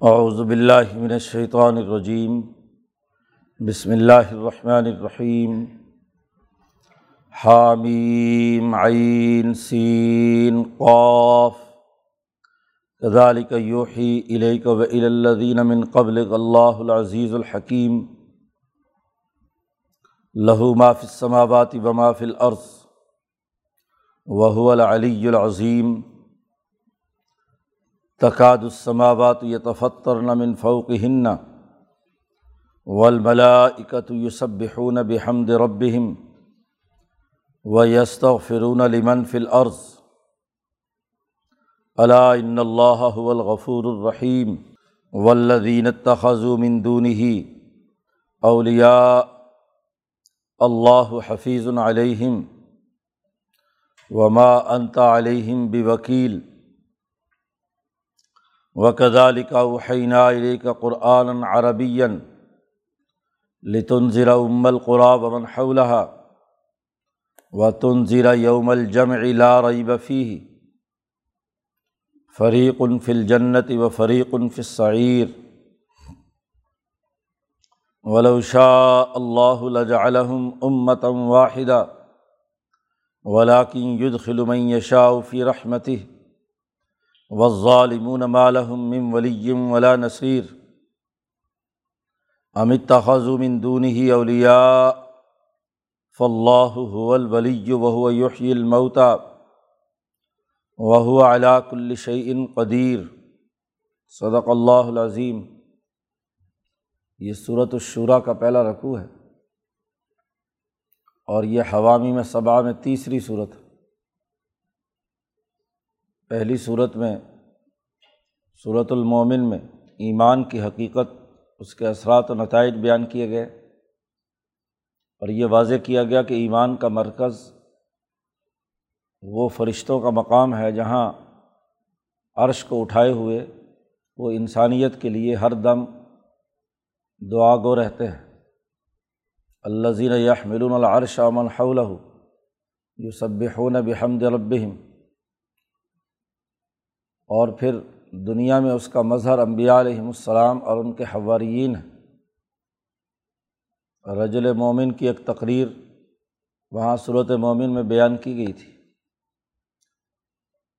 اعوذ باللہ من الشیطان الرجیم، بسم اللہ الرحمن الرحیم، حامیم، عین، سین، قاف كذلك یوحی الیک و الی الذین من قبلک، اللہ العزیز الحکیم له ما فی السماوات و ما فی الارض وهو العلی العظیم۔ تقاد السماوات یتفترن من فوقهن والملائکۃ یسبحون بحمد ربهم ویستغفرون لمن فی الارض الا ان اللہ هو الغفور الرحیم والذین اتخذوا من دونه اولیاء اللہ حفیظ علیہم وما انت علیہم بوکیل وکذالک اوحینا الیک قرآن عربی لتنذر ام القرى ومن حولها وتنذر یوم الجمع لا ریب فیہ فریق فی الجنت و فریق فی السعیر ولو شاء اللہ لجعلهم امة واحدہ ولاکن يدخل من يشاء في رحمته والظالمون ما لهم من ولي ولا نصير. ام اتخذوا من دونه اولیاء فاللہ هو الولی وهو يحيي الموتى وهو على كل شيء قدیر صدق اللہ العظیم یہ صورت الشورا کا پہلا رقوع ہے اور یہ حوامی میں صبا میں تیسری صورت ہے۔ پہلی صورت میں، صورت المومن میں ایمان کی حقیقت، اس کے اثرات و نتائج بیان کیے گئے۔ اور یہ واضح کیا گیا کہ ایمان کا مرکز وہ فرشتوں کا مقام ہے جہاں عرش کو اٹھائے ہوئے وہ انسانیت کے لیے ہر دم دعا گو رہتے ہیں۔ اللہ زین یحمل العرش امن حول یو سب ہُون بحمد ربہم اور پھر دنیا میں اس کا مظہر امبیا علیہم السلام اور ان کے حوارین ہیں۔ رجل مومن کی ایک تقریر وہاں صورت مومن میں بیان کی گئی تھی۔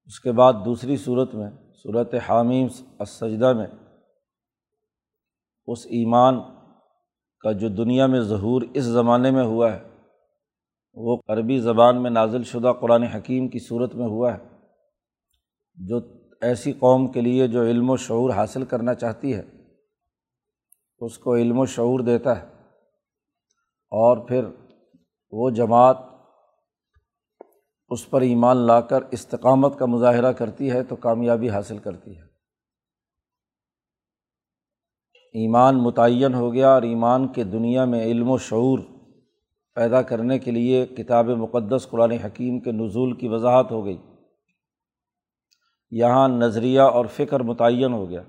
اس کے بعد دوسری صورت میں، صورت حامیم السجدہ میں، اس ایمان کا جو دنیا میں ظہور اس زمانے میں ہوا ہے، وہ عربی زبان میں نازل شدہ قرآن حکیم کی صورت میں ہوا ہے، جو ایسی قوم کے لیے جو علم و شعور حاصل کرنا چاہتی ہے، اس کو علم و شعور دیتا ہے۔ اور پھر وہ جماعت اس پر ایمان لا کر استقامت کا مظاہرہ کرتی ہے تو کامیابی حاصل کرتی ہے۔ ایمان متعین ہو گیا اور ایمان کے دنیا میں علم و شعور پیدا کرنے کے لیے کتاب مقدس قرآن حکیم کے نزول کی وضاحت ہو گئی۔ یہاں نظریہ اور فکر متعین ہو گیا۔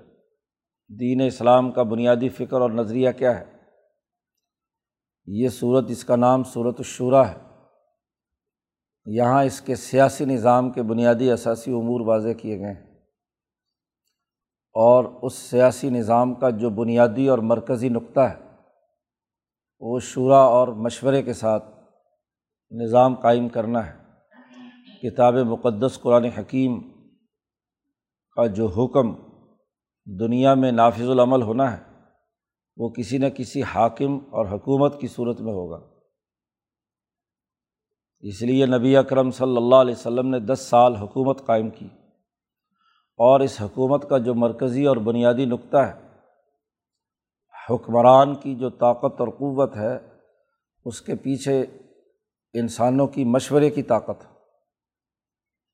دین اسلام کا بنیادی فکر اور نظریہ کیا ہے؟ یہ صورت اس کا نام صورت الشورا ہے۔ یہاں اس کے سیاسی نظام کے بنیادی اثاثی امور واضح کیے گئے ہیں۔ اور اس سیاسی نظام کا جو بنیادی اور مرکزی نقطہ ہے، وہ شعرا اور مشورے کے ساتھ نظام قائم کرنا ہے۔ کتاب مقدس قرآن حکیم کا جو حکم دنیا میں نافذ العمل ہونا ہے، وہ کسی نہ کسی حاکم اور حکومت کی صورت میں ہوگا۔ اس لیے نبی اکرم صلی اللہ علیہ وسلم نے دس سال حکومت قائم کی۔ اور اس حکومت کا جو مرکزی اور بنیادی نقطہ ہے، حکمران کی جو طاقت اور قوت ہے، اس کے پیچھے انسانوں کی مشورے کی طاقت۔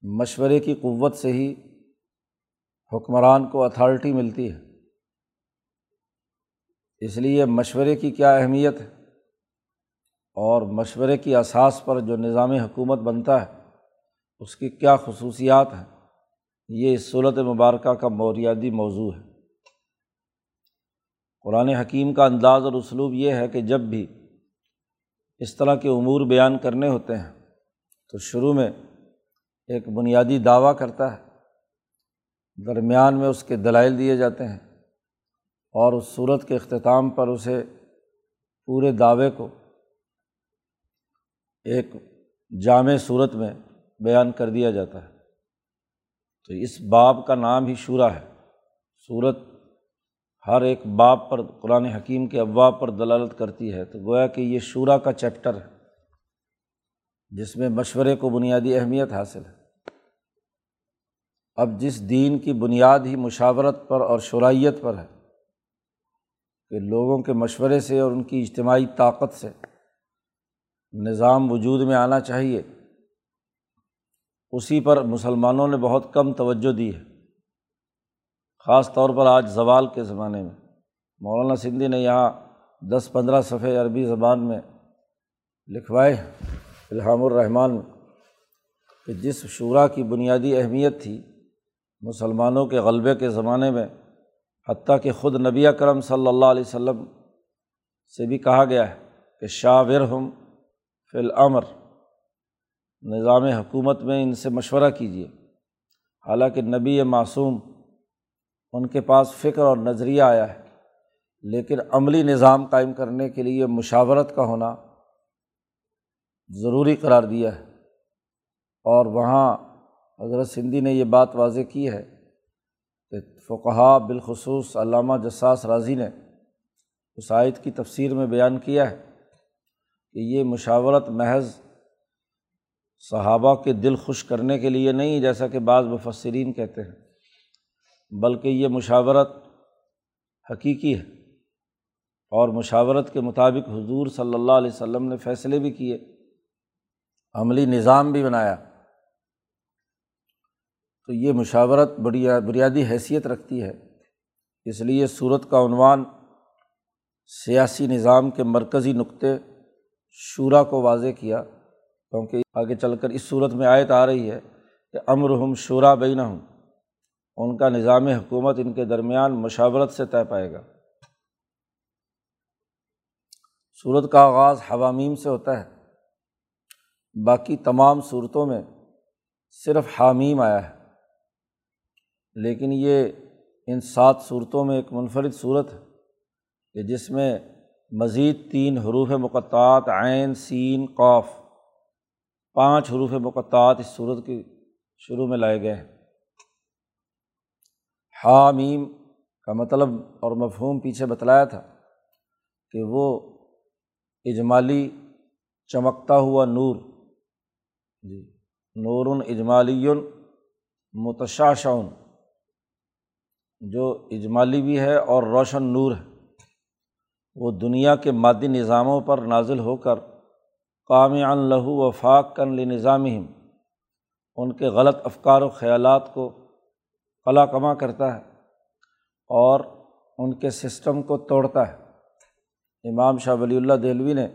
مشورے کی قوت سے ہی حکمران کو اتھارٹی ملتی ہے۔ اس لیے مشورے کی کیا اہمیت ہے؟ اور مشورے کی اساس پر جو نظام حکومت بنتا ہے، اس کی کیا خصوصیات ہیں؟ یہ اس صورت مبارکہ کا موریادی موضوع ہے۔ قرآن حکیم کا انداز اور اسلوب یہ ہے کہ جب بھی اس طرح کے امور بیان کرنے ہوتے ہیں، تو شروع میں ایک بنیادی دعویٰ کرتا ہے۔ درمیان میں اس کے دلائل دیے جاتے ہیں اور اس صورت کے اختتام پر اسے پورے دعوے کو ایک جامع صورت میں بیان کر دیا جاتا ہے۔ تو اس باب کا نام ہی شعرا ہے۔ صورت ہر ایک باب پر قرآن حکیم کے ابواب پر دلالت کرتی ہے۔ تو گویا کہ یہ شعرا کا چیپٹر ہے، جس میں مشورے کو بنیادی اہمیت حاصل ہے۔ اب جس دین کی بنیاد ہی مشاورت پر اور شرائط پر ہے کہ لوگوں کے مشورے سے اور ان کی اجتماعی طاقت سے نظام وجود میں آنا چاہیے، اسی پر مسلمانوں نے بہت کم توجہ دی ہے۔ خاص طور پر آج زوال کے زمانے میں۔ مولانا سندھی نے یہاں دس پندرہ صفحے عربی زبان میں لکھوائے الحام الرحمٰن کہ جس شعرا کی بنیادی اہمیت تھی مسلمانوں کے غلبے کے زمانے میں، حتیٰ کہ خود نبی کرم صلی اللہ علیہ وسلم سے بھی کہا گیا ہے کہ شاور ہم فی العمر نظام حکومت میں ان سے مشورہ کیجیے حالانکہ نبی معصوم ان کے پاس فکر اور نظریہ آیا ہے، لیکن عملی نظام قائم کرنے کے لیے مشاورت کا ہونا ضروری قرار دیا ہے۔ اور وہاں حضرت سندھی نے یہ بات واضح کی ہے کہ فقہ بالخصوص علامہ جساس راضی نے اس آیت کی تفسیر میں بیان کیا ہے کہ یہ مشاورت محض صحابہ کے دل خوش کرنے کے لیے نہیں جیسا کہ بعض مفسرین کہتے ہیں، بلکہ یہ مشاورت حقیقی ہے اور مشاورت کے مطابق حضور صلی اللہ علیہ وسلم نے فیصلے بھی کیے، عملی نظام بھی بنایا۔ تو یہ مشاورت بڑی بنیادی حیثیت رکھتی ہے۔ اس لیے صورت کا عنوان سیاسی نظام کے مرکزی نقطے شعرا کو واضح کیا، کیونکہ آگے چل کر اس صورت میں آیت آ رہی ہے کہ امر ہم شعرا بین ہوں ان کا نظام حکومت ان کے درمیان مشاورت سے طے پائے گا۔ صورت کا آغاز حوامیم سے ہوتا ہے، باقی تمام صورتوں میں صرف حامیم آیا ہے۔ لیکن یہ ان سات صورتوں میں ایک منفرد صورت ہے کہ جس میں مزید تین حروف مقطعات، عین، سین قوف پانچ حروف مقطعات اس صورت کی شروع میں لائے گئے ہیں۔ حامیم کا مطلب اور مفہوم پیچھے بتلایا تھا کہ وہ اجمالی چمکتا ہوا نور جی نور اجمالی متشاشون جو اجمالی بھی ہے اور روشن نور ہے۔ وہ دنیا کے مادی نظاموں پر نازل ہو کر قام لہو و فاق کن نظام ان کے غلط افکار و خیالات کو قلا کما کرتا ہے اور ان کے سسٹم کو توڑتا ہے۔ امام شاہ ولی اللہ دہلوی نے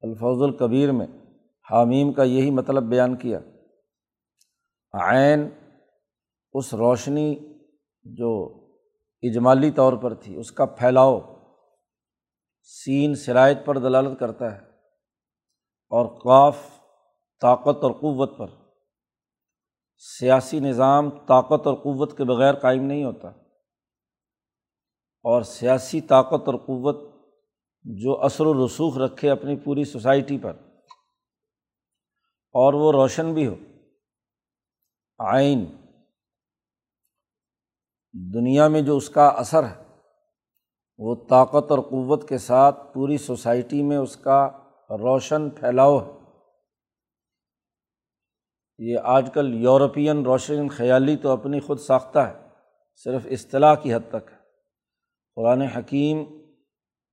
الفوظ القبیر میں حامیم کا یہی مطلب بیان کیا۔ عین اس روشنی جو اجمالی طور پر تھی، اس کا پھیلاؤ سین شرائط پر دلالت کرتا ہے اور قاف طاقت اور قوت پر۔ سیاسی نظام طاقت اور قوت کے بغیر قائم نہیں ہوتا۔ اور سیاسی طاقت اور قوت جو اثر و رسوخ رکھے اپنی پوری سوسائٹی پر، اور وہ روشن بھی ہو۔ آئین دنیا میں جو اس کا اثر ہے، وہ طاقت اور قوت کے ساتھ پوری سوسائٹی میں اس کا روشن پھیلاؤ ہے۔ یہ آج کل یورپین روشن خیالی تو اپنی خود ساختہ ہے، صرف اصطلاح کی حد تک ہے۔ قرآن حکیم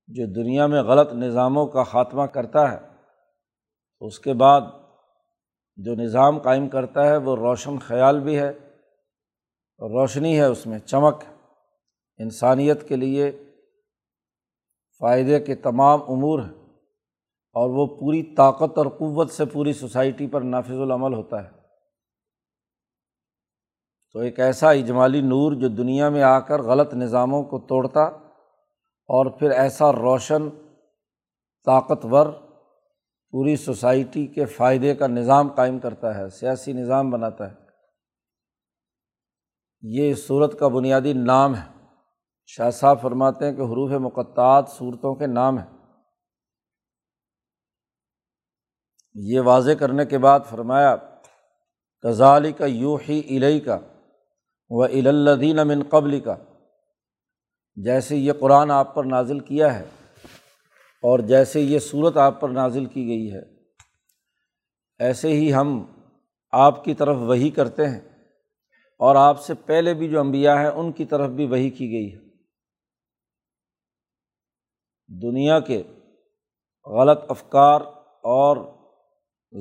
جو دنیا میں غلط نظاموں کا خاتمہ کرتا ہے، اس کے بعد جو نظام قائم کرتا ہے، وہ روشن خیال بھی ہے۔ روشنی ہے اس میں، چمک انسانیت کے لیے فائدے کے تمام امور ہیں اور وہ پوری طاقت اور قوت سے پوری سوسائٹی پر نافذ العمل ہوتا ہے۔ تو ایک ایسا اجمالی نور جو دنیا میں آ کر غلط نظاموں کو توڑتا اور پھر ایسا روشن، طاقتور، پوری سوسائٹی کے فائدے کا نظام قائم کرتا ہے، سیاسی نظام بناتا ہے۔ یہ صورت کا بنیادی نام ہے۔ شاہ صاحب فرماتے ہیں کہ حروف مقطعات صورتوں کے نام ہیں۔ یہ واضح کرنے کے بعد فرمایا کزالی کا یو ہی علئی کا و الدین امن قبل کا جیسے یہ قرآن آپ پر نازل کیا ہے اور جیسے یہ صورت آپ پر نازل کی گئی ہے، ایسے ہی ہم آپ کی طرف وہی کرتے ہیں۔ اور آپ سے پہلے بھی جو انبیاء ہیں، ان کی طرف بھی وہی کی گئی ہے۔ دنیا کے غلط افکار اور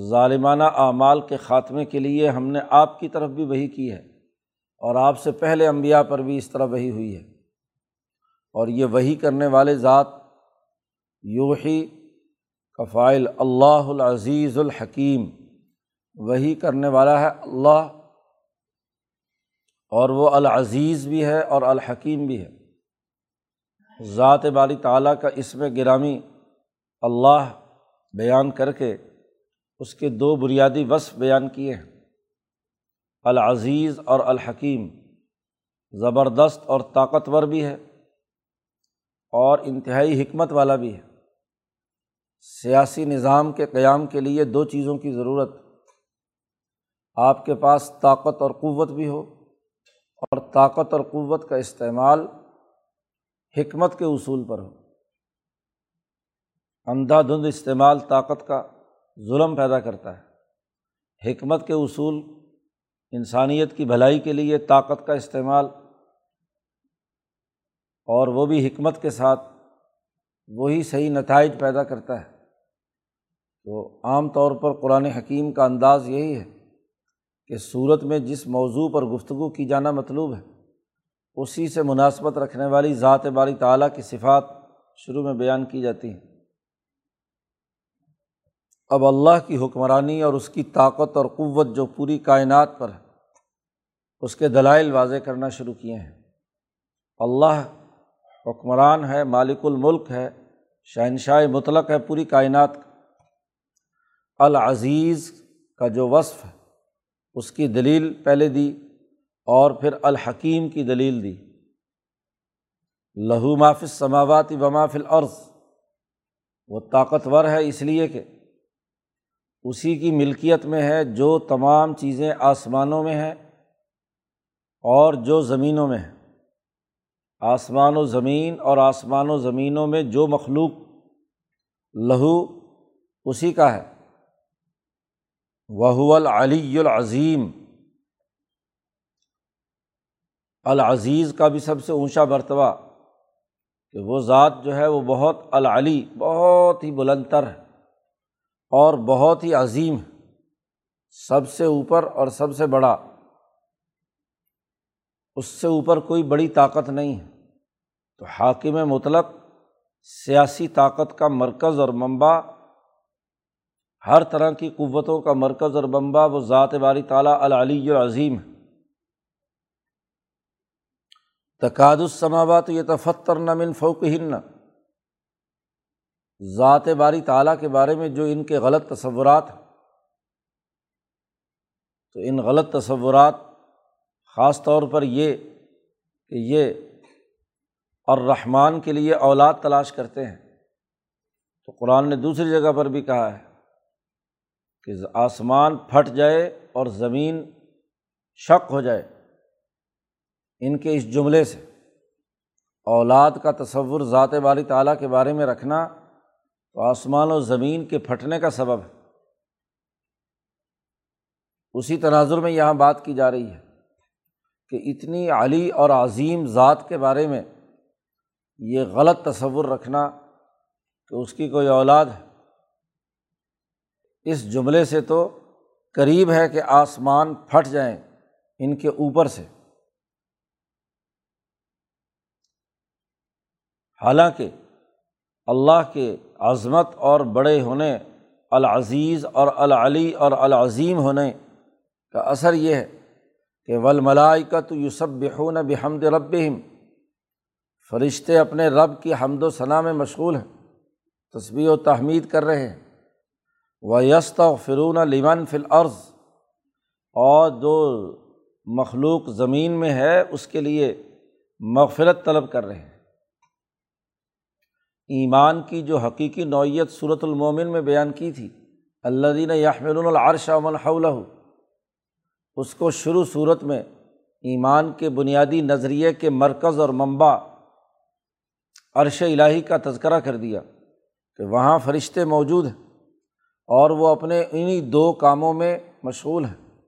ظالمانہ اعمال کے خاتمے کے لیے ہم نے آپ کی طرف بھی وہی کی ہے اور آپ سے پہلے انبیاء پر بھی اس طرح وہی ہوئی ہے۔ اور یہ وہی کرنے والے ذات یوہی کفائل اللہ العزیز الحکیم وہی کرنے والا ہے اللہ اور وہ العزیز بھی ہے اور الحکیم بھی ہے۔ ذات باری تعالیٰ کا اس میں گرامی اللہ بیان کر کے اس کے دو بنیادی وصف بیان کیے ہیں۔ العزیز اور الحکیم زبردست اور طاقتور بھی ہے اور انتہائی حکمت والا بھی ہے۔ سیاسی نظام کے قیام کے لیے دو چیزوں کی ضرورت، آپ کے پاس طاقت اور قوت بھی ہو اور طاقت اور قوت کا استعمال حکمت کے اصول پر ہو۔ اندھا دھند استعمال طاقت کا ظلم پیدا کرتا ہے۔ حکمت کے اصول انسانیت کی بھلائی کے لیے طاقت کا استعمال اور وہ بھی حکمت کے ساتھ وہی صحیح نتائج پیدا کرتا ہے۔ تو عام طور پر قرآن حکیم کا انداز یہی ہے۔ کہ صورت میں جس موضوع پر گفتگو کی جانا مطلوب ہے، اسی سے مناسبت رکھنے والی ذات باری تعلیٰ کی صفات شروع میں بیان کی جاتی ہیں۔ اب اللہ کی حکمرانی اور اس کی طاقت اور قوت جو پوری کائنات پر ہے، اس کے دلائل واضح کرنا شروع کیے ہیں۔ اللہ حکمران ہے، مالک الملک ہے، شہنشاہ مطلق ہے پوری کائنات العزیز کا جو وصف ہے اس کی دلیل پہلے دی اور پھر الحکیم کی دلیل دی۔ لہو مافِ سماواتی و مافل عرض وہ طاقتور ہے اس لیے کہ اسی کی ملکیت میں ہے جو تمام چیزیں آسمانوں میں ہیں اور جو زمینوں میں ہے آسمان و زمین اور آسمان و زمینوں میں جو مخلوق لہو اسی کا ہے۔ وہ العلی العظیم العزیز کا بھی سب سے اونچا مرتبہ کہ وہ ذات جو ہے وہ بہت العلی، بہت ہی بلندر ہے اور بہت ہی عظیم ہے، سب سے اوپر اور سب سے بڑا۔ اس سے اوپر کوئی بڑی طاقت نہیں ہے۔ تو حاکم مطلق سیاسی طاقت کا مرکز اور منبع ہر طرح کی قوتوں کا مرکز اور منبع وہ ذات باری تعالیٰ العلی عظیم ہے۔ تقاد السماوات یہ تفتر نمن فوق ہن ذات باری تعالیٰ کے بارے میں جو ان کے غلط تصورات ہیں۔ تو ان غلط تصورات خاص طور پر یہ کہ یہ اور رحمان کے لیے اولاد تلاش کرتے ہیں۔ تو قرآن نے دوسری جگہ پر بھی کہا ہے۔ کہ آسمان پھٹ جائے اور زمین شک ہو جائے ان کے اس جملے سے۔ اولاد کا تصور ذات والی تعالیٰ کے بارے میں رکھنا تو آسمان و زمین کے پھٹنے کا سبب ہے۔ اسی تناظر میں یہاں بات کی جا رہی ہے کہ اتنی علی اور عظیم ذات کے بارے میں یہ غلط تصور رکھنا کہ اس کی کوئی اولاد ہے۔ اس جملے سے تو قریب ہے کہ آسمان پھٹ جائیں ان کے اوپر سے۔ حالانکہ اللہ کے عظمت اور بڑے ہونے، العزیز اور العلی اور العظیم ہونے کا اثر یہ ہے کہ ولملائی کا تو یوسف بحون بحمد رب فرشتے اپنے رب کی حمد و ثناء میں مشغول ہیں تصویر و تحمید کر رہے ہیں۔ و یست فرون لمن فلعرض اور جو مخلوق زمین میں ہے، اس کے لیے مغفرت طلب کر رہے ہیں۔ ایمان کی جو حقیقی نوعیت صورت المومن میں بیان کی تھی اللہ دین یحمل العرش امن اس کو شروع صورت میں ایمان کے بنیادی نظریے کے مرکز اور منبع عرش الٰہی کا تذکرہ کر دیا کہ وہاں فرشتے موجود ہیں۔ اور وہ اپنے انہیں دو کاموں میں مشغول ہیں۔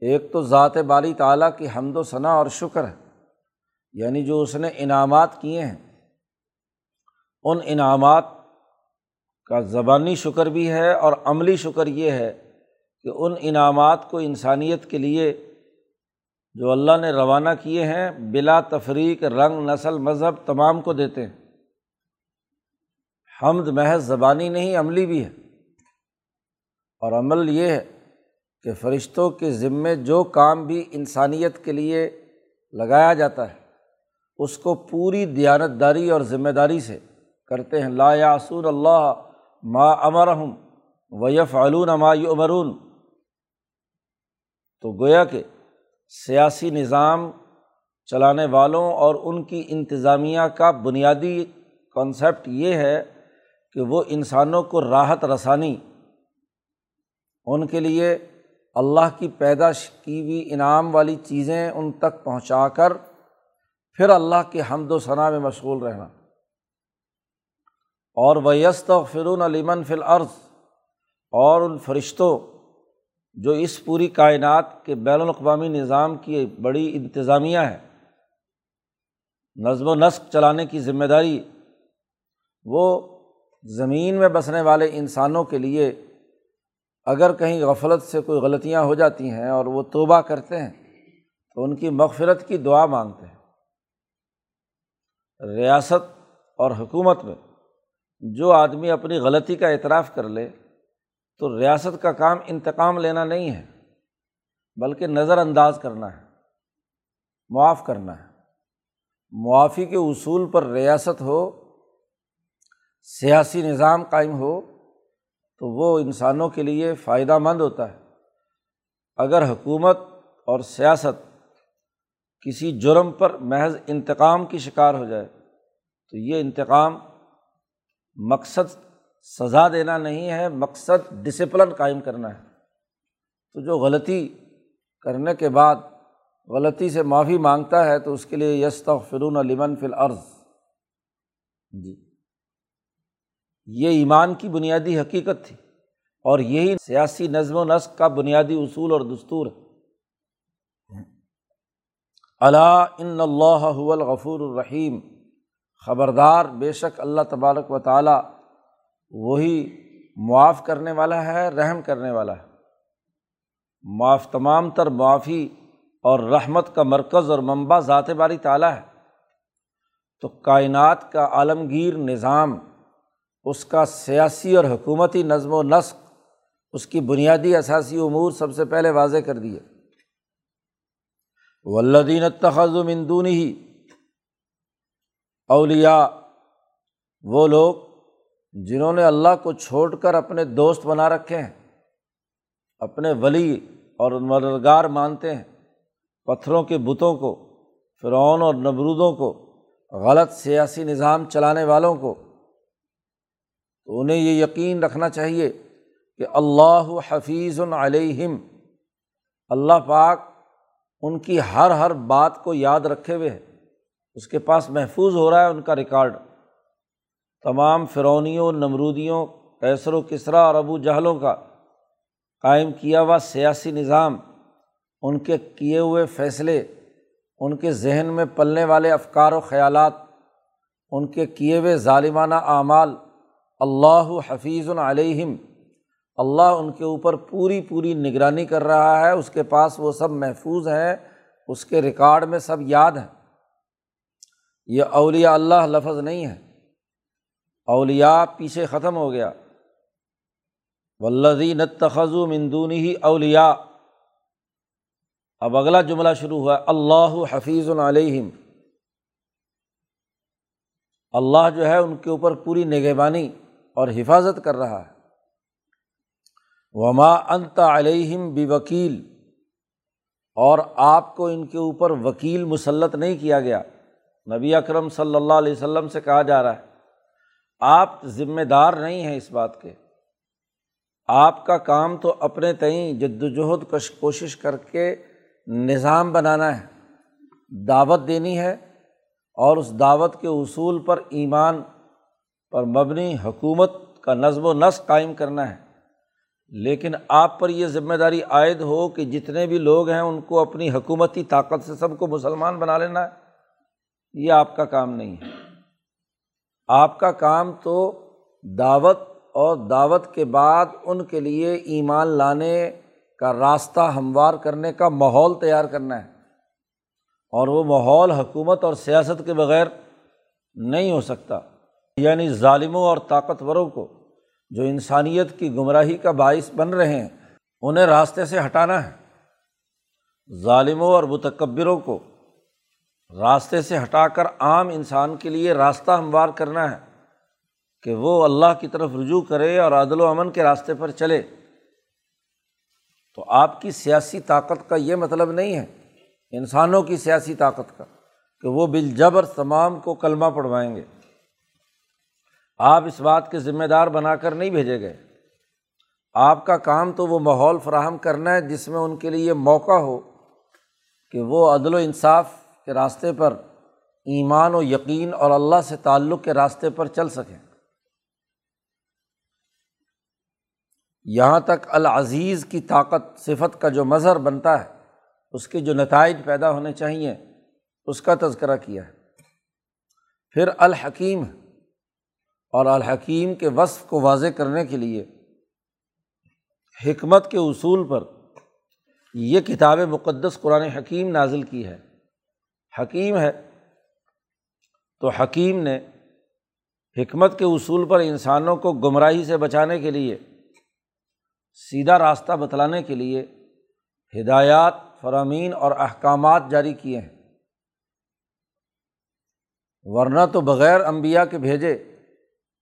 ایک تو ذات باری تعلیٰ کی حمد و ثناء اور شکر ہے یعنی جو اس نے انعامات کیے ہیں۔ ان انعامات کا زبانی شکر بھی ہے اور عملی شکر یہ ہے کہ ان انعامات کو انسانیت کے لیے جو اللہ نے روانہ کیے ہیں، بلا تفریق، رنگ، نسل، مذہب تمام کو دیتے ہیں۔ حمد محض زبانی نہیں، عملی بھی ہے۔ اور عمل یہ ہے کہ فرشتوں کے ذمے جو کام بھی انسانیت کے لیے لگایا جاتا ہے، اس کو پوری دیانت داری اور ذمہ داری سے کرتے ہیں۔ لا یاسون اللہ ما امرحم ویف علون ما امرون تو گویا کہ سیاسی نظام چلانے والوں اور ان کی انتظامیہ کا بنیادی کانسیپٹ یہ ہے کہ وہ انسانوں کو راحت رسانی ان کے لیے اللہ کی پیداش کی ہوئی انعام والی چیزیں ان تک پہنچا کر پھر اللہ کے حمد و ثناء میں مشغول رہنا۔ اور ویست و فرون علیمن فل عرض اور ان فرشتوں جو اس پوری کائنات کے بین الاقوامی نظام کی بڑی انتظامیہ ہے، نظم و نسق چلانے کی ذمہ داری، وہ زمین میں بسنے والے انسانوں کے لیے اگر کہیں غفلت سے کوئی غلطیاں ہو جاتی ہیں اور وہ توبہ کرتے ہیں، تو ان کی مغفرت کی دعا مانگتے ہیں۔ ریاست اور حکومت میں جو آدمی اپنی غلطی کا اعتراف کر لے، تو ریاست کا کام انتقام لینا نہیں ہے، بلکہ نظر انداز کرنا ہے، معاف کرنا ہے۔ معافی کے اصول پر ریاست ہو، سیاسی نظام قائم ہو تو وہ انسانوں کے لیے فائدہ مند ہوتا ہے۔ اگر حکومت اور سیاست کسی جرم پر محض انتقام کی شکار ہو جائے، تو یہ انتقام مقصد سزا دینا نہیں ہے، مقصد ڈسپلن قائم کرنا ہے۔ تو جو غلطی کرنے کے بعد غلطی سے معافی مانگتا ہے، تو اس کے لیے یس فرون لمن فل عرض جی۔ یہ ایمان کی بنیادی حقیقت تھی اور یہی سیاسی نظم و نسق کا بنیادی اصول اور دستور ہے۔ اللہ ان اللہ الغفور الرحیم۔ خبردار، بے شک اللہ تبارک و تعالیٰ وہی معاف کرنے والا ہے، رحم کرنے والا ہے۔ معاف تمام تر معافی اور رحمت کا مرکز اور منبع ذات باری تعالیٰ ہے۔ تو کائنات کا عالمگیر نظام اس کا سیاسی اور حکومتی نظم و نسق اس کی بنیادی اثاثی امور سب سے پہلے واضح کر دیے۔ ولدین مندون ہی اولیا وہ لوگ جنہوں نے اللہ کو چھوڑ کر اپنے دوست بنا رکھے ہیں، اپنے ولی اور مددگار مانتے ہیں، پتھروں کے بتوں کو، فرعون اور نبرودوں کو، غلط سیاسی نظام چلانے والوں کو تو انہیں یہ یقین رکھنا چاہیے کہ اللہ حفیظ علیہم، اللہ پاک ان کی ہر ہر بات کو یاد رکھے ہوئے ہے اس کے پاس محفوظ ہو رہا ہے ان کا ریکارڈ۔ تمام فرونیوں نمرودیوں کیسر و کسرا اور ابو جہلوں کا قائم کیا ہوا سیاسی نظام، ان کے کیے ہوئے فیصلے، ان کے ذہن میں پلنے والے افکار و خیالات، ان کے کیے ہوئے ظالمانہ اعمال اللہ حفیظ علیہم۔ اللہ ان کے اوپر پوری پوری نگرانی کر رہا ہے، اس کے پاس وہ سب محفوظ ہیں، اس کے ریکارڈ میں سب یاد ہیں۔ یہ اولیاء اللہ لفظ نہیں ہے اولیاء پیچھے ختم ہو گیا۔ ولزی نتخذ مندونی ہی اولیا اب اگلا جملہ شروع ہوا اللہ حفیظ علیہم۔ اللہ جو ہے ان کے اوپر پوری نگہبانی۔ اور حفاظت کر رہا ہے۔ وما انت علیہم بھی وکیل اور آپ کو ان کے اوپر وکیل مسلط نہیں کیا گیا۔ نبی اکرم صلی اللہ علیہ وسلم سے کہا جا رہا ہے، آپ ذمہ دار نہیں ہیں اس بات کے۔ آپ کا کام تو اپنے تئیں جد وجہد کوشش کر کے نظام بنانا ہے، دعوت دینی ہے، اور اس دعوت کے اصول پر ایمان پر مبنی حکومت کا نظم و نسق قائم کرنا ہے۔ لیکن آپ پر یہ ذمہ داری عائد ہو کہ جتنے بھی لوگ ہیں ان کو اپنی حکومتی طاقت سے سب کو مسلمان بنا لینا ہے۔ یہ آپ کا کام نہیں ہے۔ آپ کا کام تو دعوت اور دعوت کے بعد ان کے لیے ایمان لانے کا راستہ ہموار کرنے کا ماحول تیار کرنا ہے۔ اور وہ ماحول حکومت اور سیاست کے بغیر نہیں ہو سکتا۔ یعنی ظالموں اور طاقتوروں کو جو انسانیت کی گمراہی کا باعث بن رہے ہیں، انہیں راستے سے ہٹانا ہے۔ ظالموں اور متکبروں کو راستے سے ہٹا کر عام انسان کے لیے راستہ ہموار کرنا ہے کہ وہ اللہ کی طرف رجوع کرے اور عدل و امن کے راستے پر چلے۔ تو آپ کی سیاسی طاقت کا یہ مطلب نہیں ہے، انسانوں کی سیاسی طاقت کا، کہ وہ بالجبر تمام کو کلمہ پڑھوائیں گے۔ آپ اس بات کے ذمہ دار بنا کر نہیں بھیجے گئے۔ آپ کا کام تو وہ ماحول فراہم کرنا ہے جس میں ان کے لیے موقع ہو کہ وہ عدل و انصاف کے راستے پر ایمان و یقین اور اللہ سے تعلق کے راستے پر چل سکیں۔ یہاں تک العزیز کی طاقت صفت کا جو مظہر بنتا ہے، اس کے جو نتائج پیدا ہونے چاہئیں اس کا تذکرہ کیا ہے۔ پھر الحکیم اور الحکیم کے وصف کو واضح کرنے کے لیے حکمت کے اصول پر یہ کتاب مقدس قرآن حکیم نازل کی ہے۔ حکیم ہے۔ تو حکیم نے حکمت کے اصول پر انسانوں کو گمراہی سے بچانے کے لیے، سیدھا راستہ بتلانے کے لیے ہدایات، فرامین اور احکامات جاری کیے ہیں۔ ورنہ تو بغیر امبیا کے بھیجے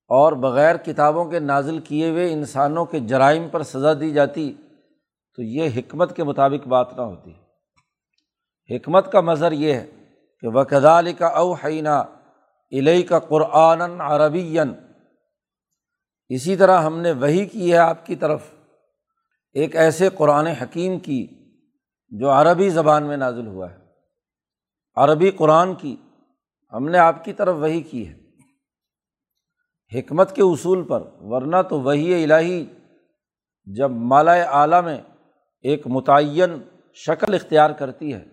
اور بغیر کتابوں کے نازل کیے ہوئے انسانوں کے جرائم پر سزا دی جاتی، تو یہ حکمت کے مطابق بات نہ ہوتی۔ حکمت کا مظہر یہ ہے کہ وہ کدال کا اوحینہ الہی کا قرآن عربی اسی طرح ہم نے وہی کی ہے آپ کی طرف۔ ایک ایسے قرآن حکیم کی جو عربی زبان میں نازل ہوا ہے۔ عربی قرآن کی ہم نے آپ کی طرف وہی کی ہے۔ حکمت کے اصول پر، ورنہ تو وہی الہی جب مالا اعلیٰ میں ایک متعین شکل اختیار کرتی ہے،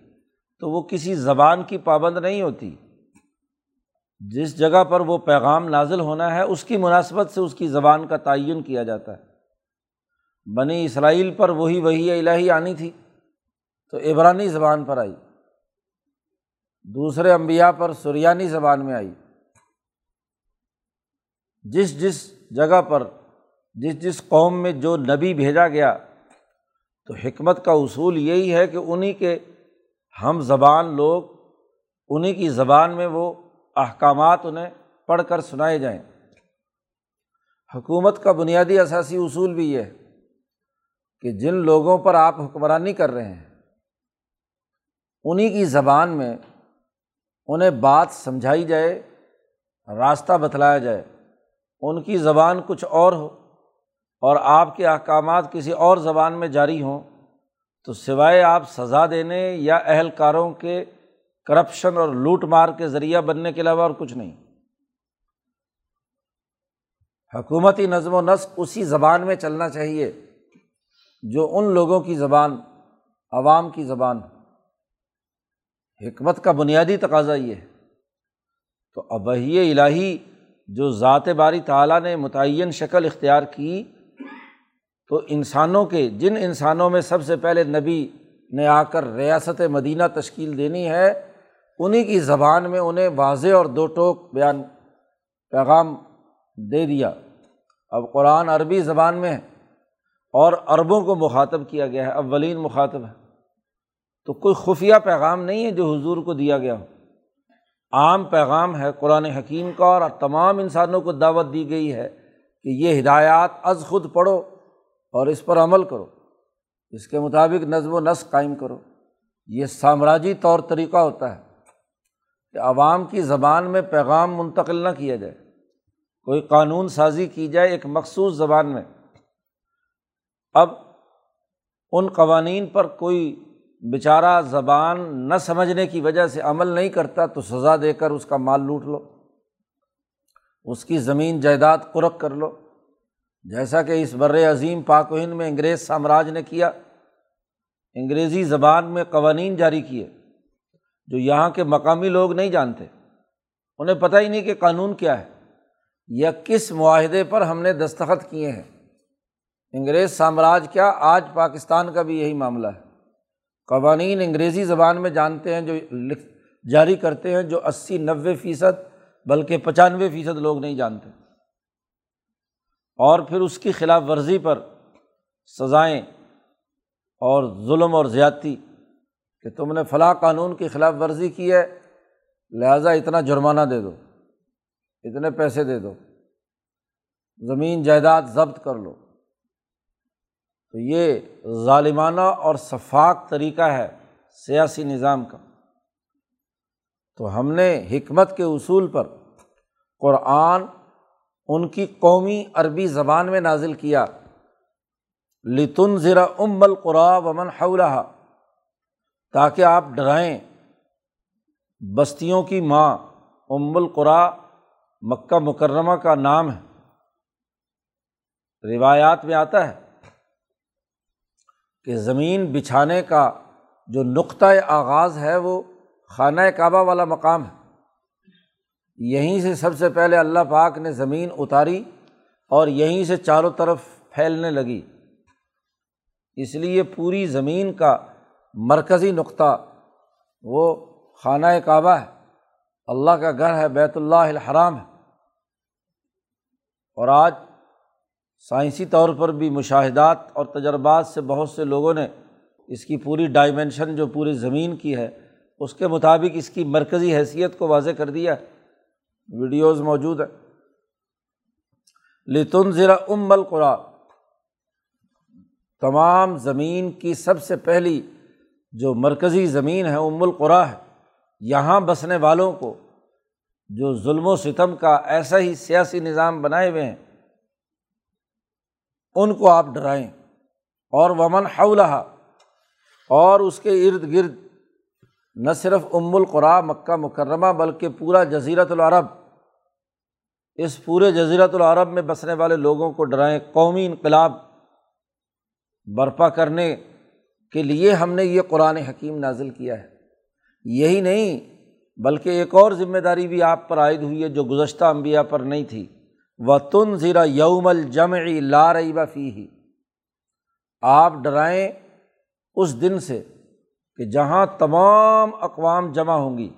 تو وہ کسی زبان کی پابند نہیں ہوتی۔ جس جگہ پر وہ پیغام نازل ہونا ہے، اس کی مناسبت سے اس کی زبان کا تعین کیا جاتا ہے۔ بنی اسرائیل پر وہی وہی الہی آنی تھی، تو عبرانی زبان پر آئی۔ دوسرے امبیا پر سریانی زبان میں آئی۔ جس جس جگہ پر، جس جس قوم میں جو نبی بھیجا گیا، تو حکمت کا اصول یہی ہے کہ انہیں کے ہم زبان لوگ انہیں کی زبان میں وہ احکامات انہیں پڑھ کر سنائے جائیں۔ حکومت کا بنیادی اثاثی اصول بھی یہ ہے کہ جن لوگوں پر آپ حکمرانی کر رہے ہیں انہیں کی زبان میں انہیں بات سمجھائی جائے، راستہ بتلایا جائے۔ ان کی زبان کچھ اور ہو اور آپ کے احکامات کسی اور زبان میں جاری ہوں، تو سوائے آپ سزا دینے یا اہلکاروں کے کرپشن اور لوٹ مار کے ذریعہ بننے کے علاوہ اور کچھ نہیں۔ حکومتی نظم و نسق اسی زبان میں چلنا چاہیے جو ان لوگوں کی زبان، عوام کی زبان حکمت کا بنیادی تقاضا یہ ہے۔ تو اب وہی الہی جو ذات باری تعالیٰ نے متعین شکل اختیار کی، تو انسانوں کے، جن انسانوں میں سب سے پہلے نبی نے آ کر ریاست مدینہ تشکیل دینی ہے انہیں کی زبان میں انہیں واضح اور دو ٹوک بیان پیغام دے دیا۔ اب قرآن عربی زبان میں ہے اور عربوں کو مخاطب کیا گیا ہے، اولین مخاطب ہے۔ تو کوئی خفیہ پیغام نہیں ہے جو حضور کو دیا گیا ہو۔ عام پیغام ہے قرآن حکیم کا اور تمام انسانوں کو دعوت دی گئی ہے کہ یہ ہدایات از خود پڑھو اور اس پر عمل کرو۔ اس کے مطابق نظم و نسق قائم کرو۔ یہ سامراجی طور طریقہ ہوتا ہے کہ عوام کی زبان میں پیغام منتقل نہ کیا جائے۔ کوئی قانون سازی کی جائے ایک مخصوص زبان میں۔ اب ان قوانین پر کوئی بیچارہ زبان نہ سمجھنے کی وجہ سے عمل نہیں کرتا تو سزا دے کر اس کا مال لوٹ لو۔ اس کی زمین جائیداد قرق کر لو۔ جیسا کہ اس بر عظیم پاک و ہند میں انگریز سامراج نے کیا، انگریزی زبان میں قوانین جاری کیے جو یہاں کے مقامی لوگ نہیں جانتے۔ انہیں پتہ ہی نہیں کہ قانون کیا ہے۔ یا کس معاہدے پر ہم نے دستخط کیے ہیں۔ انگریز سامراج کیا، آج پاکستان کا بھی یہی معاملہ ہے۔ قوانین انگریزی زبان میں جانتے ہیں، جو لکھ جاری کرتے ہیں، جو اسی نوے فیصد بلکہ پچانوے فیصد لوگ نہیں جانتے۔ اور پھر اس کی خلاف ورزی پر سزائیں اور ظلم اور زیادتی کہ تم نے فلاں قانون کی خلاف ورزی کی ہے، لہٰذا اتنا جرمانہ دے دو، اتنے پیسے دے دو، زمین جائیداد ضبط کر لو۔ تو یہ ظالمانہ اور شفاق طریقہ ہے سیاسی نظام کا۔ تو ہم نے حکمت کے اصول پر قرآن ان کی قومی عربی زبان میں نازل کیا۔ لتن ذرا ام القرا ومن حولہ تاکہ آپ ڈرائیں۔ بستیوں کی ماں ام القرا مکہ مکرمہ کا نام ہے۔ روایات میں آتا ہے۔ کہ زمین بچھانے کا جو نقطۂ آغاز ہے وہ خانہ کعبہ والا مقام ہے۔ یہیں سے سب سے پہلے اللہ پاک نے زمین اتاری اور یہیں سے چاروں طرف پھیلنے لگی۔ اس لیے پوری زمین کا مرکزی نقطہ وہ خانہ کعبہ ہے۔ اللہ کا گھر ہے بیت اللہ الحرام ہے۔ اور آج سائنسی طور پر بھی مشاہدات اور تجربات سے بہت سے لوگوں نے اس کی پوری ڈائمینشن جو پوری زمین کی ہے، اس کے مطابق اس کی مرکزی حیثیت کو واضح کر دیا۔ ہے ویڈیوز موجود ہے لتن ذرا ام القرا تمام زمین کی سب سے پہلی جو مرکزی زمین ہے ام القرا ہے۔ یہاں بسنے والوں کو جو ظلم و ستم کا ایسا ہی سیاسی نظام بنائے ہوئے ہیں۔ ان کو آپ ڈرائیں۔ اور ومن حولہ اور اس کے ارد گرد، نہ صرف ام القرا مکہ مکرمہ، بلکہ پورا جزیرت العرب۔ اس پورے جزیرت العرب میں بسنے والے لوگوں کو ڈرائیں۔ قومی انقلاب برپا کرنے کے لیے ہم نے یہ قرآن حکیم نازل کیا ہے۔ یہی نہیں، بلکہ ایک اور ذمہ داری بھی آپ پر عائد ہوئی ہے جو گزشتہ انبیاء پر نہیں تھی۔ و تن زیرا یوم الجم لا فی ہی آپ ڈرائیں اس دن سے کہ جہاں تمام اقوام جمع ہوں گی۔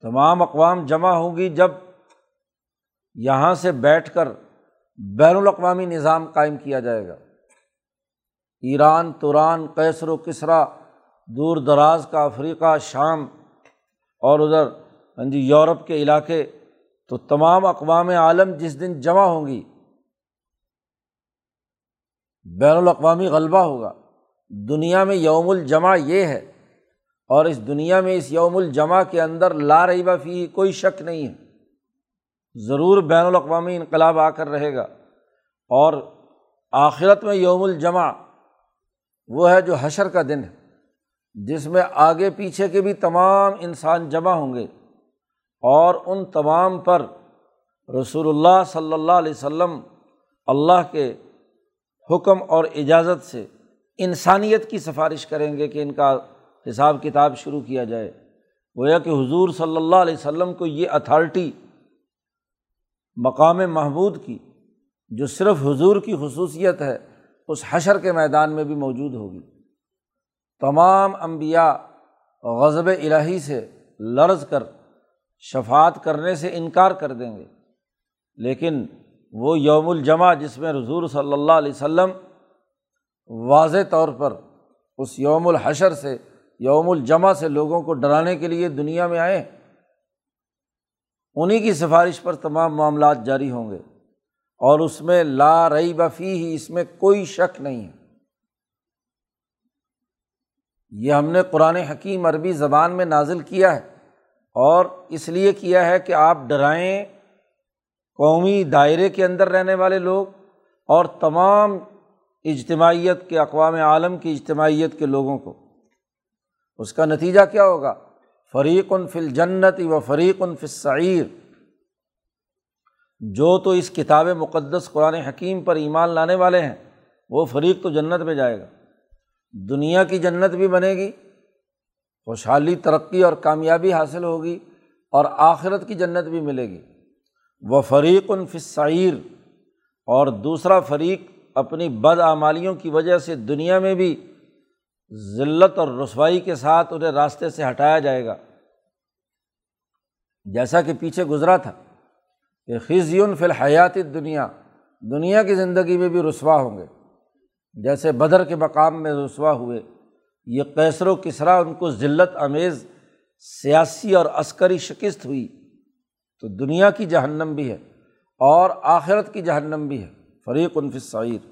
تمام اقوام جمع ہوں گی جب یہاں سے بیٹھ کر بین الاقوامی نظام قائم کیا جائے گا۔ ایران توران کیسر و کسرا، دور دراز کا افریقہ، شام اور ادھر ہاں جی یورپ کے علاقے تو تمام اقوام عالم جس دن جمع ہوں گی، بین الاقوامی غلبہ ہوگا۔ دنیا میں یوم الجمع یہ ہے اور اس دنیا میں اس یوم الجمع کے اندر لا رہی فی کوئی شک نہیں ہے۔ ضرور بین الاقوامی انقلاب آ کر رہے گا۔ اور آخرت میں یوم الجمع وہ ہے جو حشر کا دن ہے، جس میں آگے پیچھے کے بھی تمام انسان جمع ہوں گے۔ اور ان تمام پر رسول اللہ صلی اللہ علیہ و سلم اللہ کے حکم اور اجازت سے انسانیت کی سفارش کریں گے کہ ان کا حساب کتاب شروع کیا جائے۔ گویا کہ حضور صلی اللہ علیہ و سلم کو یہ اتھارٹی مقام محمود کی، جو صرف حضور کی خصوصیت ہے، اس حشر کے میدان میں بھی موجود ہوگی۔ تمام انبیاء غضب الہی سے لرز کر شفات کرنے سے انکار کر دیں گے۔ لیکن وہ یوم الجمع جس میں حضور صلی اللہ علیہ و سلم واضح طور پر اس یوم الحشر سے، یوم الجمع سے لوگوں کو ڈرانے کے لیے دنیا میں آئے انہیں کی سفارش پر تمام معاملات جاری ہوں گے۔ اور اس میں لا رئی بفی ہی اس میں کوئی شک نہیں ہے۔ یہ ہم نے قرآن حکیم عربی زبان میں نازل کیا ہے۔ اور اس لیے کیا ہے کہ آپ ڈرائیں قومی دائرے کے اندر رہنے والے لوگ اور تمام اجتماعیت کے اقوام عالم کی اجتماعیت کے لوگوں کو۔ اس کا نتیجہ کیا ہوگا؟ فریق فل جنت و فریق فصعیر جو تو اس کتاب مقدس قرآن حکیم پر ایمان لانے والے ہیں، وہ فریق تو جنت میں جائے گا۔ دنیا کی جنت بھی بنے گی خوشحالی، ترقی اور کامیابی حاصل ہوگی اور آخرت کی جنت بھی ملے گی۔ وہ فریق فصعیر اور دوسرا فریق اپنی بد آمالیوں کی وجہ سے دنیا میں بھی ذلت اور رسوائی کے ساتھ انہیں راستے سے ہٹایا جائے گا۔ جیسا کہ پیچھے گزرا تھا کہ خزیون فی الحیات دنیا دنیا کی زندگی میں بھی رسوا ہوں گے، جیسے بدر کے مقام میں رسوا ہوئے۔ یہ کیسر و کسرا ان کو ذلت امیز سیاسی اور عسکری شکست ہوئی۔ تو دنیا کی جہنم بھی ہے اور آخرت کی جہنم بھی ہے۔ فریق سعیر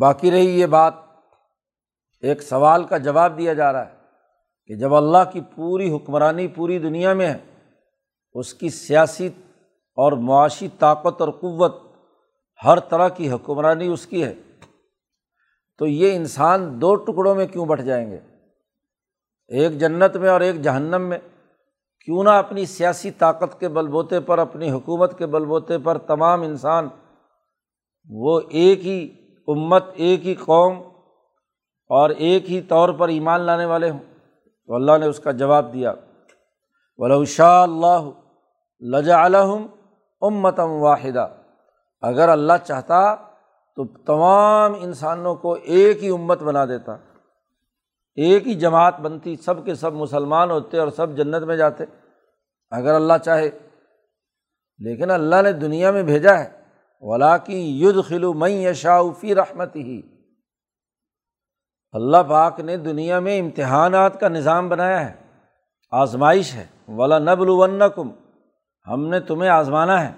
باقی رہی یہ بات، ایک سوال کا جواب دیا جا رہا ہے کہ جب اللہ کی پوری حکمرانی پوری دنیا میں ہے، اس کی سیاسی اور معاشی طاقت اور قوت ہر طرح کی حکمرانی اس کی ہے۔ تو یہ انسان دو ٹکڑوں میں کیوں بٹ جائیں گے؟ ایک جنت میں اور ایک جہنم میں۔ کیوں نہ اپنی سیاسی طاقت کے بل بوتے پر، اپنی حکومت کے بل بوتے پر تمام انسان، وہ ایک ہی امت، ایک ہی قوم اور ایک ہی طور پر ایمان لانے والے ہوں۔ تو اللہ نے اس کا جواب دیا۔ شاء اللہ لجا علم امتم واحدہ اگر اللہ چاہتا تو تمام انسانوں کو ایک ہی امت بنا دیتا۔ ایک ہی جماعت بنتی، سب کے سب مسلمان ہوتے اور سب جنت میں جاتے۔ اگر اللہ چاہے۔ لیکن اللہ نے دنیا میں بھیجا ہے۔ ولا کی ید خلو مئی شاعفی رحمت ہی اللہ پاک نے دنیا میں امتحانات کا نظام بنایا ہے۔ آزمائش ہے۔ ولا نبل ون کم ہم نے تمہیں آزمانا ہے۔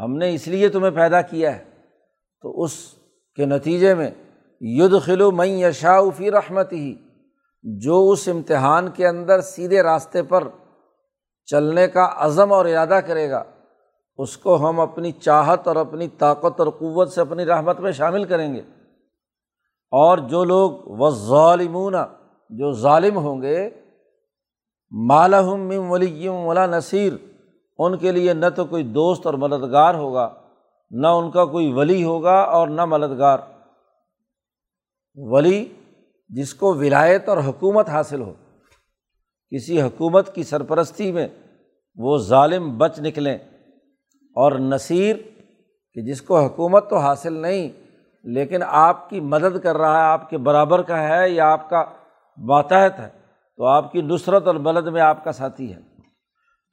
ہم نے اس لیے تمہیں پیدا کیا ہے۔ تو اس کے نتیجے میں ید خلو مئی یشاؤفی رحمت ہی جو اس امتحان کے اندر سیدھے راستے پر چلنے کا عزم اور ارادہ کرے گا، اس کو ہم اپنی چاہت اور اپنی طاقت اور قوت سے اپنی رحمت میں شامل کریں گے۔ اور جو لوگ و ظالمون جو ظالم ہوں گے مالحم ولیم ولا نصیر، ان کے لیے نہ تو کوئی دوست اور مددگار ہوگا۔ نہ ان کا کوئی ولی ہوگا اور نہ مددگار۔ ولی جس کو ولایت اور حکومت حاصل ہو، کسی حکومت کی سرپرستی میں وہ ظالم بچ نکلیں اور نصیر کہ جس کو حکومت تو حاصل نہیں، لیکن آپ کی مدد کر رہا ہے، آپ کے برابر کا ہے یا آپ کا ماتحت ہے، تو آپ کی نصرت اور بلد میں آپ کا ساتھی ہے۔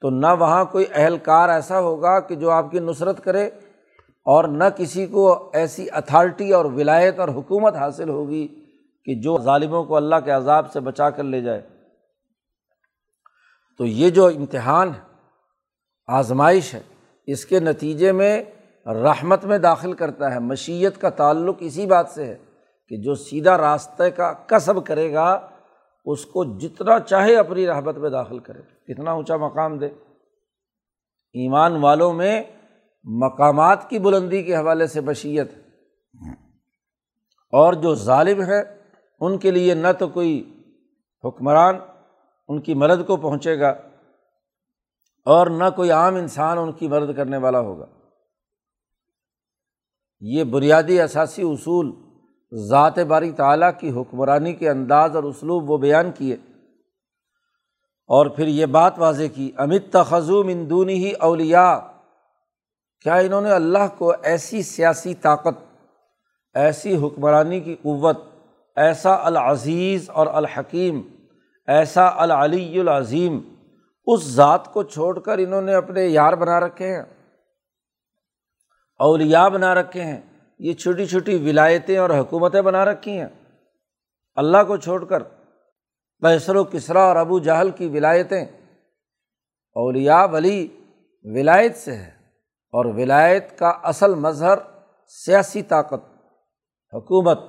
تو نہ وہاں کوئی اہلکار ایسا ہوگا کہ جو آپ کی نصرت کرے اور نہ کسی کو ایسی اتھارٹی اور ولایت اور حکومت حاصل ہوگی کہ جو ظالموں کو اللہ کے عذاب سے بچا کر لے جائے۔ تو یہ جو امتحان ہے، آزمائش ہے، اس کے نتیجے میں رحمت میں داخل کرتا ہے۔ مشیت کا تعلق اسی بات سے ہے کہ جو سیدھا راستے کا کسب کرے گا، اس کو جتنا چاہے اپنی رحمت میں داخل کرے۔ کتنا اونچا مقام دے۔ ایمان والوں میں مقامات کی بلندی کے حوالے سے بشیت ہے۔ اور جو ظالم ہے، ان کے لیے نہ تو کوئی حکمران ان کی مدد کو پہنچے گا اور نہ کوئی عام انسان ان کی مدد کرنے والا ہوگا۔ یہ بنیادی اثاثی اصول ذات باری تعلیٰ کی حکمرانی کے انداز اور اسلوب وہ بیان کیے۔ اور پھر یہ بات واضح کی، امت تخذوم اندونی ہی اولیا کیا انہوں نے اللہ کو ایسی سیاسی طاقت، ایسی حکمرانی کی قوت، ایسا العزیز اور الحکیم، ایسا العلی العظیم اس ذات کو چھوڑ کر انہوں نے اپنے یار بنا رکھے ہیں اولیا بنا رکھے ہیں، یہ چھوٹی چھوٹی ولایتیں اور حکومتیں بنا رکھی ہیں۔ اللہ کو چھوڑ کر پیسر و کسرا اور ابو جہل کی ولایتیں اولیا ولی ولایت سے ہے اور ولایت کا اصل مظہر سیاسی طاقت، حکومت۔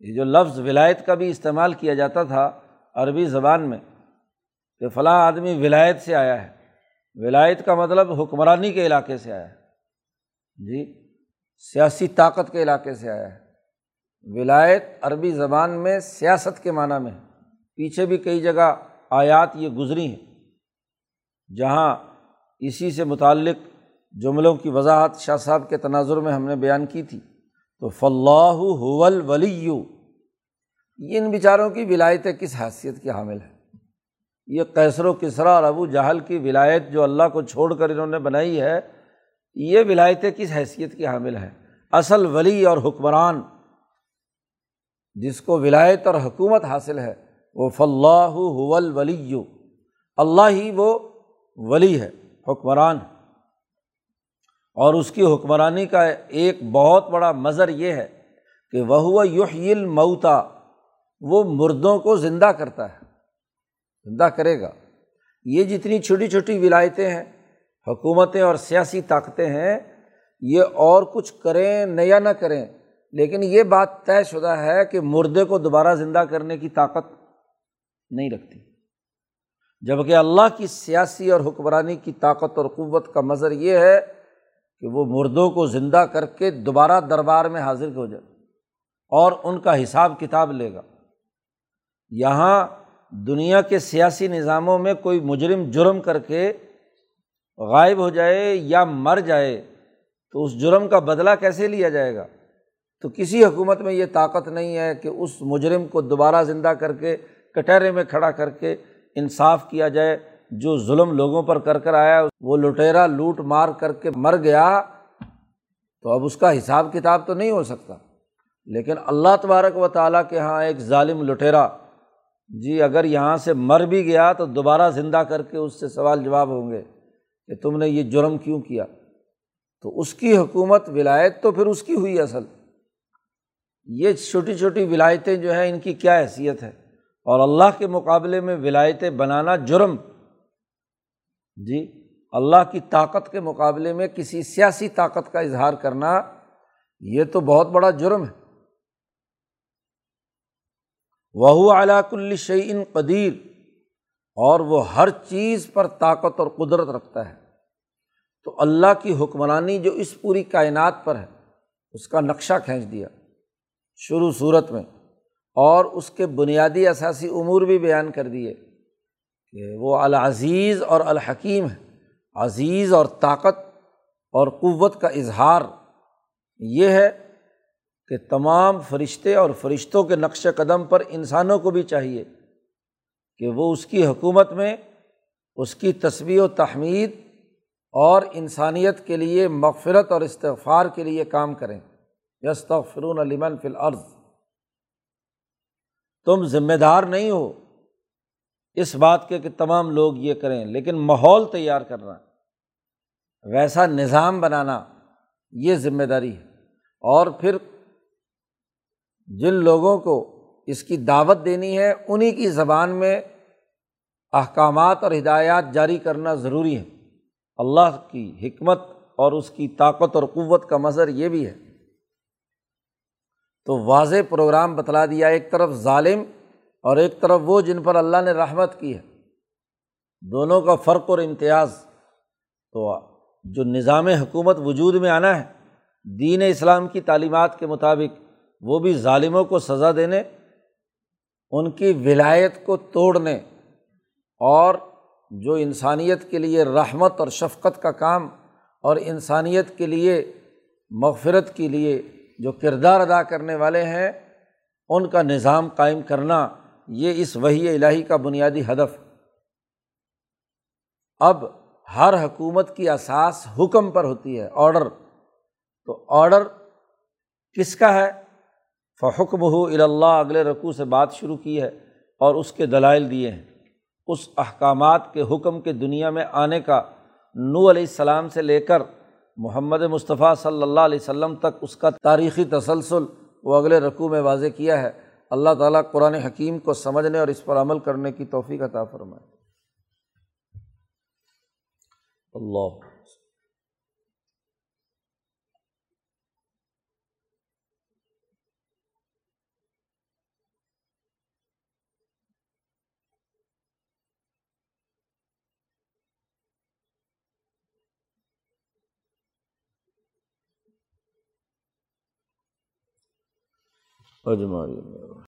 یہ جو لفظ ولایت کا بھی استعمال کیا جاتا تھا عربی زبان میں کہ فلاں آدمی ولایت سے آیا ہے۔ ولایت کا مطلب حکمرانی کے علاقے سے آیا ہے۔ جی سیاسی طاقت کے علاقے سے آیا ہے۔ ولایت عربی زبان میں سیاست کے معنیٰ میں پیچھے بھی کئی جگہ آیات یہ گزری ہیں۔ جہاں اسی سے متعلق جملوں کی وضاحت شاہ صاحب کے تناظر میں ہم نے بیان کی تھی۔ تو فلاح حول ولی ان بیچاروں کی ولایتیں کس حیثیت کی حامل ہے یہ کیسر و کسرا اور ابو جہل کی ولایت جو اللہ کو چھوڑ کر انہوں نے بنائی ہے، یہ ولایتیں کس حیثیت کی حامل ہے اصل ولی اور حکمران جس کو ولایت اور حکومت حاصل ہے، وہ فلاح حول ولی اللہ ہی وہ ولی ہے۔ حکمران اور اس کی حکمرانی کا ایک بہت بڑا مظر یہ ہے کہ وہ یحیل موتا وہ مردوں کو زندہ کرتا ہے، زندہ کرے گا۔ یہ جتنی چھوٹی چھوٹی ولایتیں ہیں، حکومتیں اور سیاسی طاقتیں ہیں، یہ اور کچھ کریں نیا نہ کریں، لیکن یہ بات طے شدہ ہے کہ مردے کو دوبارہ زندہ کرنے کی طاقت نہیں رکھتی۔ جبکہ اللہ کی سیاسی اور حکمرانی کی طاقت اور قوت کا مظر یہ ہے کہ وہ مردوں کو زندہ کر کے دوبارہ دربار میں حاضر ہو جائے اور ان کا حساب کتاب لے گا۔ یہاں دنیا کے سیاسی نظاموں میں کوئی مجرم جرم کر کے غائب ہو جائے یا مر جائے تو اس جرم کا بدلہ کیسے لیا جائے گا؟ تو کسی حکومت میں یہ طاقت نہیں ہے کہ اس مجرم کو دوبارہ زندہ کر کے کٹہرے میں کھڑا کر کے انصاف کیا جائے، جو ظلم لوگوں پر کر کر آیا، وہ لٹیرا لوٹ مار کر کے مر گیا، تو اب اس کا حساب کتاب تو نہیں ہو سکتا۔ لیکن اللہ تبارک و تعالیٰ کے یہاں ایک ظالم لٹیرا جی اگر یہاں سے مر بھی گیا تو دوبارہ زندہ کر کے اس سے سوال جواب ہوں گے کہ تم نے یہ جرم کیوں کیا؟ تو اس کی حکومت ولایت تو پھر اس کی ہوئی اصل۔ یہ چھوٹی چھوٹی ولایتیں جو ہیں، ان کی کیا حیثیت ہے؟ اور اللہ کے مقابلے میں ولایتیں بنانا جرم۔ جی اللہ کی طاقت کے مقابلے میں کسی سیاسی طاقت کا اظہار کرنا یہ تو بہت بڑا جرم ہے۔ وہ علاق الشعین قدیر، اور وہ ہر چیز پر طاقت اور قدرت رکھتا ہے۔ تو اللہ کی حکمرانی جو اس پوری کائنات پر ہے، اس کا نقشہ کھینچ دیا۔ شروع صورت میں۔ اور اس کے بنیادی اثاثی امور بھی بیان کر دیے کہ وہ العزیز اور الحکیم ہے عزیز اور طاقت اور قوت کا اظہار۔ یہ ہے کہ تمام فرشتے اور فرشتوں کے نقش قدم پر انسانوں کو بھی چاہیے کہ وہ اس کی حکومت میں اس کی تصویر و تحمید اور انسانیت کے لیے مغفرت اور استغفار کے لیے کام کریں۔ یس فرون علیمن فی العرض تم ذمہ دار نہیں ہو۔ اس بات کے کہ تمام لوگ یہ کریں، لیکن ماحول تیار کرنا، ویسا نظام بنانا، یہ ذمہ داری ہے۔ اور پھر جن لوگوں کو اس کی دعوت دینی ہے انہیں کی زبان میں احکامات اور ہدایات جاری کرنا ضروری ہے۔ اللہ کی حکمت اور اس کی طاقت اور قوت کا مظر یہ بھی ہے۔ تو واضح پروگرام بتلا دیا ایک طرف ظالم اور ایک طرف وہ جن پر اللہ نے رحمت کی ہے۔ دونوں کا فرق اور امتیاز۔ تو جو نظام حکومت وجود میں آنا ہے، دین اسلام کی تعلیمات کے مطابق، وہ بھی ظالموں کو سزا دینے، ان کی ولایت کو توڑنے اور جو انسانیت کے لیے رحمت اور شفقت کا کام اور انسانیت کے لیے مغفرت کے لیے جو کردار ادا کرنے والے ہیں، ان کا نظام قائم کرنا یہ اس وہی الہی کا بنیادی ہدف۔ اب ہر حکومت کی اساس حکم پر ہوتی ہے آڈر تو آڈر کس کا ہے؟ فحکم ہو الا اگلے رقوع سے بات شروع کی ہے اور اس کے دلائل دیے ہیں۔ اس احکامات کے حکم کے دنیا میں آنے کا نو علیہ السلام سے لے کر محمد مصطفیٰ صلی اللہ علیہ وسلم تک اس کا تاریخی تسلسل وہ اگلے رقوع میں واضح کیا ہے۔ اللہ تعالیٰ قرآن حکیم کو سمجھنے اور اس پر عمل کرنے کی توفیق عطا فرمائے۔ اللہ اجمائی